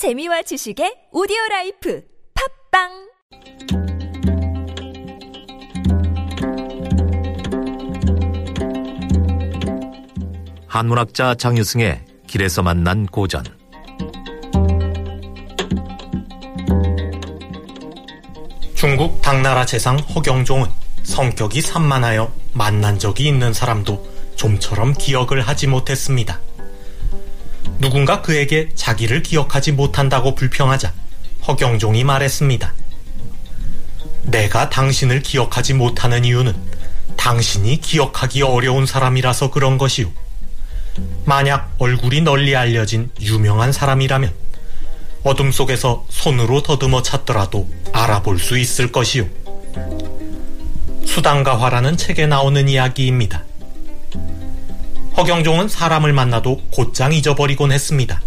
재미와 지식의 오디오 라이프 팟빵 한문학자 장유승의 길에서 만난 고전 중국 당나라 재상 허경종은 성격이 산만하여 만난 적이 있는 사람도 좀처럼 기억을 하지 못했습니다. 누군가 그에게 자기를 기억하지 못한다고 불평하자 허경종이 말했습니다. 내가 당신을 기억하지 못하는 이유는 당신이 기억하기 어려운 사람이라서 그런 것이오. 만약 얼굴이 널리 알려진 유명한 사람이라면 어둠 속에서 손으로 더듬어 찾더라도 알아볼 수 있을 것이오. 수단과 화라는 책에 나오는 이야기입니다. 허경종은 사람을 만나도 곧장 잊어버리곤 했습니다.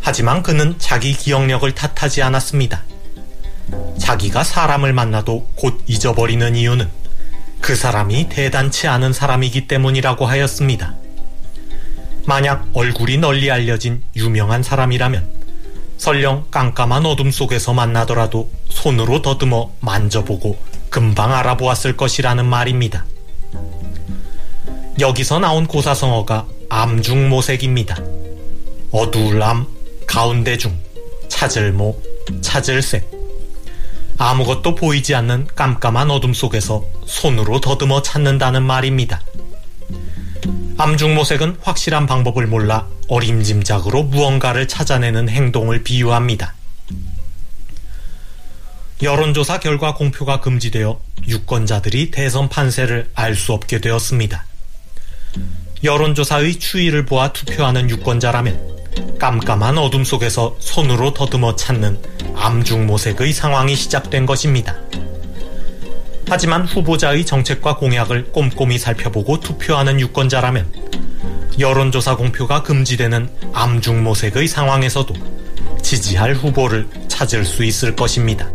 하지만 그는 자기 기억력을 탓하지 않았습니다. 자기가 사람을 만나도 곧 잊어버리는 이유는 그 사람이 대단치 않은 사람이기 때문이라고 하였습니다. 만약 얼굴이 널리 알려진 유명한 사람이라면 설령 깜깜한 어둠 속에서 만나더라도 손으로 더듬어 만져보고 금방 알아보았을 것이라는 말입니다. 여기서 나온 고사성어가 암중모색입니다. 어두울 암, 가운데 중, 찾을 모, 찾을 색. 아무것도 보이지 않는 깜깜한 어둠 속에서 손으로 더듬어 찾는다는 말입니다. 암중모색은 확실한 방법을 몰라 어림짐작으로 무언가를 찾아내는 행동을 비유합니다. 여론조사 결과 공표가 금지되어 유권자들이 대선 판세를 알 수 없게 되었습니다. 여론조사의 추이를 보아 투표하는 유권자라면 깜깜한 어둠 속에서 손으로 더듬어 찾는 암중모색의 상황이 시작된 것입니다. 하지만 후보자의 정책과 공약을 꼼꼼히 살펴보고 투표하는 유권자라면 여론조사 공표가 금지되는 암중모색의 상황에서도 지지할 후보를 찾을 수 있을 것입니다.